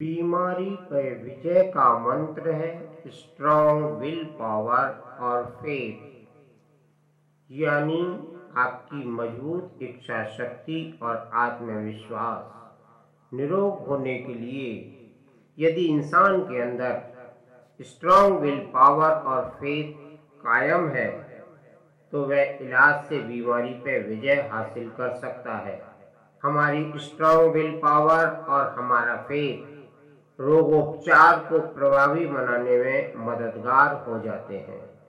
बीमारी पर विजय का मंत्र है स्ट्रॉन्ग विल पावर और फेथ यानी आपकी मज़बूत इच्छा शक्ति और आत्मविश्वास निरोग होने के लिए यदि इंसान के अंदर स्ट्रॉन्ग विल पावर और फेथ कायम है तो वह इलाज से बीमारी पर विजय हासिल कर सकता है। हमारी स्ट्रॉन्ग विल पावर और हमारा फेथ रोगोपचार को प्रभावी बनाने में मददगार हो जाते हैं।